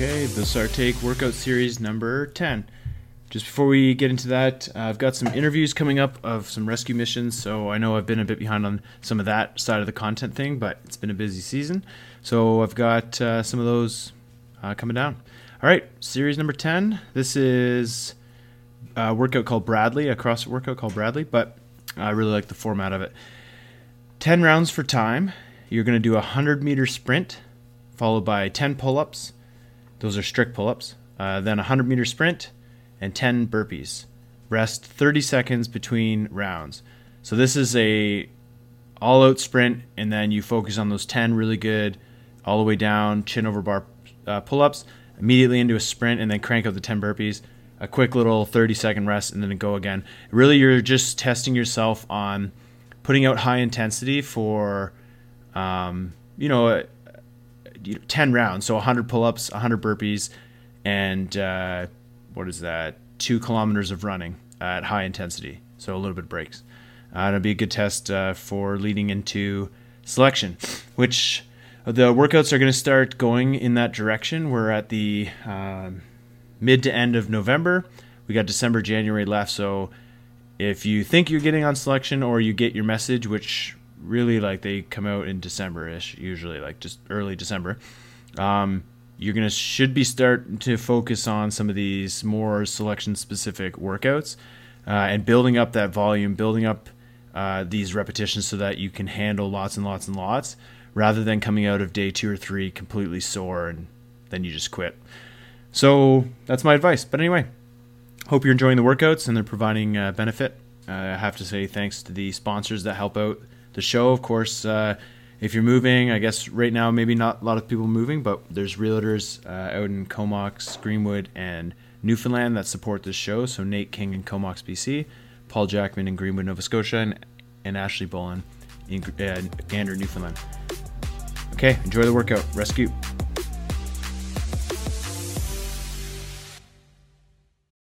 Okay, the Sartake workout series number 10. Just before we get into that, uh, I've got some interviews coming up of some rescue missions, so I know I've been a bit behind on some of that side of the content thing, but it's been a busy season. So I've got uh, some of those uh, coming down. All right, series number 10. This is a workout called Bradley, a CrossFit workout called Bradley, but I really like the format of it. 10 rounds for time. You're going to do a 100 meter sprint, followed by 10 pull ups. Those are strict pull ups. Uh, then a 100 meter sprint and 10 burpees. Rest 30 seconds between rounds. So this is a all out sprint, and then you focus on those 10 really good, all the way down, chin over bar uh, pull ups, immediately into a sprint, and then crank out the 10 burpees. A quick little 30 second rest, and then go again. Really, you're just testing yourself on putting out high intensity for, um, you know, 10 rounds. So 100 pull ups, 100 burpees, and uh, what is that? Two kilometers of running at high intensity. So a little bit of breaks. Uh, it'll be a good test uh, for leading into selection, which the workouts are going to start going in that direction. We're at the um, mid to end of November. We got December, January left. So if you think you're getting on selection or you get your message, which really like they come out in December ish, usually like just early December. Um, you're gonna should be start to focus on some of these more selection specific workouts uh, and building up that volume, building up uh, these repetitions so that you can handle lots and lots and lots, rather than coming out of day two or three completely sore and then you just quit. So that's my advice. But anyway, hope you're enjoying the workouts and they're providing uh, benefit. Uh, I have to say thanks to the sponsors that help out the show. Of course, uh, if you're moving, I guess right now maybe not a lot of people moving, but there's realtors uh, out in Comox, Greenwood, and Newfoundland that support this show. So Nate King in Comox, BC, Paul Jackman in Greenwood, Nova Scotia, and, and Ashley Bullen in uh, Gander, Newfoundland. Okay, enjoy the workout. Rescue.